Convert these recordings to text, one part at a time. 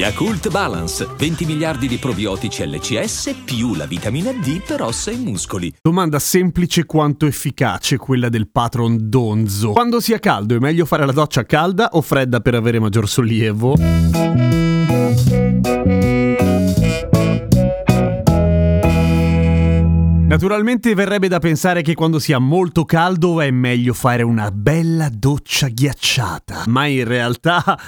Yakult Balance, 20 miliardi di probiotici LCS più la vitamina D per ossa e muscoli. Domanda semplice quanto efficace quella del patron Donzo. Quando sia caldo è meglio fare la doccia calda o fredda per avere maggior sollievo? Naturalmente verrebbe da pensare che quando sia molto caldo è meglio fare una bella doccia ghiacciata, ma in realtà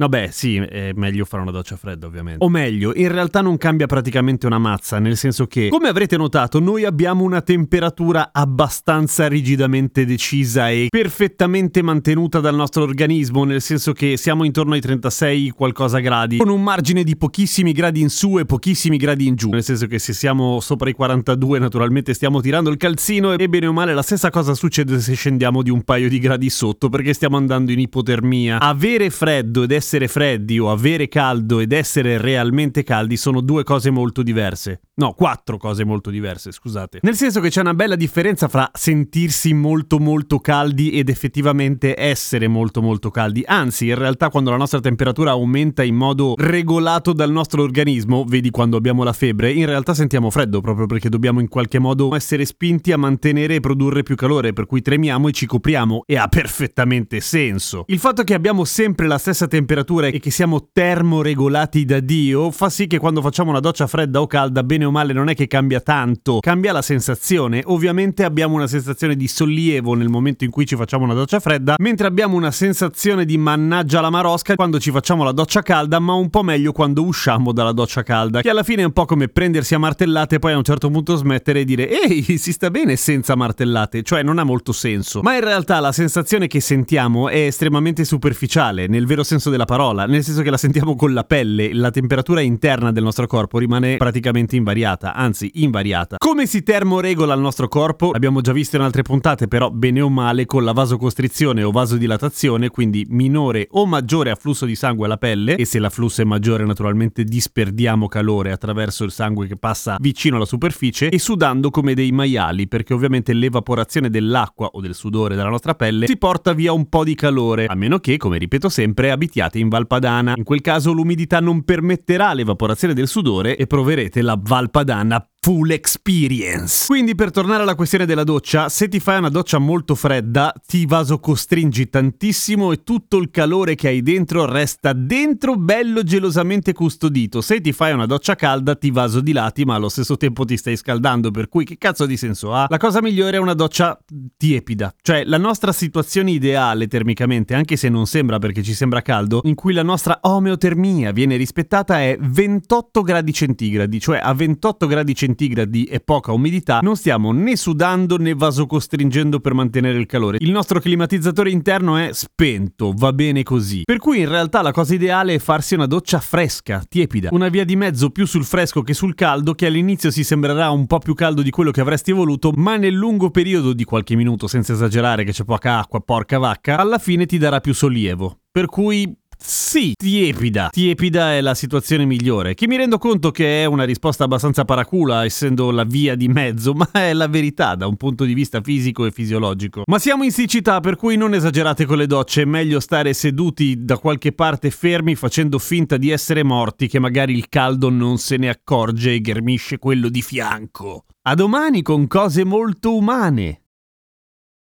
Vabbè, sì, è meglio fare una doccia fredda, ovviamente. O meglio, in realtà non cambia praticamente una mazza, nel senso che, come avrete notato, noi abbiamo una temperatura abbastanza rigidamente decisa e perfettamente mantenuta dal nostro organismo, nel senso che siamo intorno ai 36 qualcosa gradi, con un margine di pochissimi gradi in su e pochissimi gradi in giù, nel senso che se siamo sopra i 42 naturalmente stiamo tirando il calzino e bene o male la stessa cosa succede se scendiamo di un paio di gradi sotto, perché stiamo andando in ipotermia. Avere freddo ed essere essere freddi o avere caldo ed essere realmente caldi sono due cose molto diverse. No, quattro cose molto diverse, scusate. Nel senso che c'è una bella differenza fra sentirsi molto molto caldi ed effettivamente essere molto molto caldi. Anzi, in realtà quando la nostra temperatura aumenta in modo regolato dal nostro organismo, vedi quando abbiamo la febbre, in realtà sentiamo freddo proprio perché dobbiamo in qualche modo essere spinti a mantenere e produrre più calore, per cui tremiamo e ci copriamo e ha perfettamente senso. Il fatto che abbiamo sempre la stessa temperatura temperature e che siamo termoregolati da Dio fa sì che quando facciamo una doccia fredda o calda, bene o male, non è che cambia tanto, cambia la sensazione. Ovviamente abbiamo una sensazione di sollievo nel momento in cui ci facciamo una doccia fredda, mentre abbiamo una sensazione di mannaggia la marosca quando ci facciamo la doccia calda, ma un po' meglio quando usciamo dalla doccia calda, che alla fine è un po' come prendersi a martellate e poi a un certo punto smettere e dire ehi, si sta bene senza martellate, cioè non ha molto senso. Ma in realtà la sensazione che sentiamo è estremamente superficiale, nel vero senso della parola, nel senso che la sentiamo con la pelle, la temperatura interna del nostro corpo rimane praticamente invariata, anzi invariata. Come si termoregola il nostro corpo? L'abbiamo già visto in altre puntate, però bene o male con la vasocostrizione o vasodilatazione, quindi minore o maggiore afflusso di sangue alla pelle e se l'afflusso è maggiore naturalmente disperdiamo calore attraverso il sangue che passa vicino alla superficie e sudando come dei maiali, perché ovviamente l'evaporazione dell'acqua o del sudore dalla nostra pelle si porta via un po' di calore, a meno che, come ripeto sempre, abitiate in Val Padana. In quel caso l'umidità non permetterà l'evaporazione del sudore e proverete la Val Padana full experience. Quindi per tornare alla questione della doccia, se ti fai una doccia molto fredda, ti vasocostringi tantissimo e tutto il calore che hai dentro resta dentro bello gelosamente custodito. Se ti fai una doccia calda, ti vasodilati, ma allo stesso tempo ti stai scaldando, per cui che cazzo di senso ha? La cosa migliore è una doccia tiepida, cioè la nostra situazione ideale termicamente, anche se non sembra perché ci sembra caldo, in cui la nostra omeotermia viene rispettata è 28 gradi centigradi, cioè a 28 gradi centigradi centigradi e poca umidità, non stiamo né sudando né vasocostringendo per mantenere il calore. Il nostro climatizzatore interno è spento, va bene così. Per cui in realtà la cosa ideale è farsi una doccia fresca, tiepida. Una via di mezzo più sul fresco che sul caldo, che all'inizio si sembrerà un po' più caldo di quello che avresti voluto, ma nel lungo periodo di qualche minuto, senza esagerare che c'è poca acqua, porca vacca, alla fine ti darà più sollievo. Per cui sì, tiepida. Tiepida è la situazione migliore. Che mi rendo conto che è una risposta abbastanza paracula, essendo la via di mezzo, ma è la verità da un punto di vista fisico e fisiologico. Ma siamo in siccità, per cui non esagerate con le docce. È meglio stare seduti da qualche parte fermi facendo finta di essere morti, che magari il caldo non se ne accorge e ghermisce quello di fianco. A domani con cose molto umane.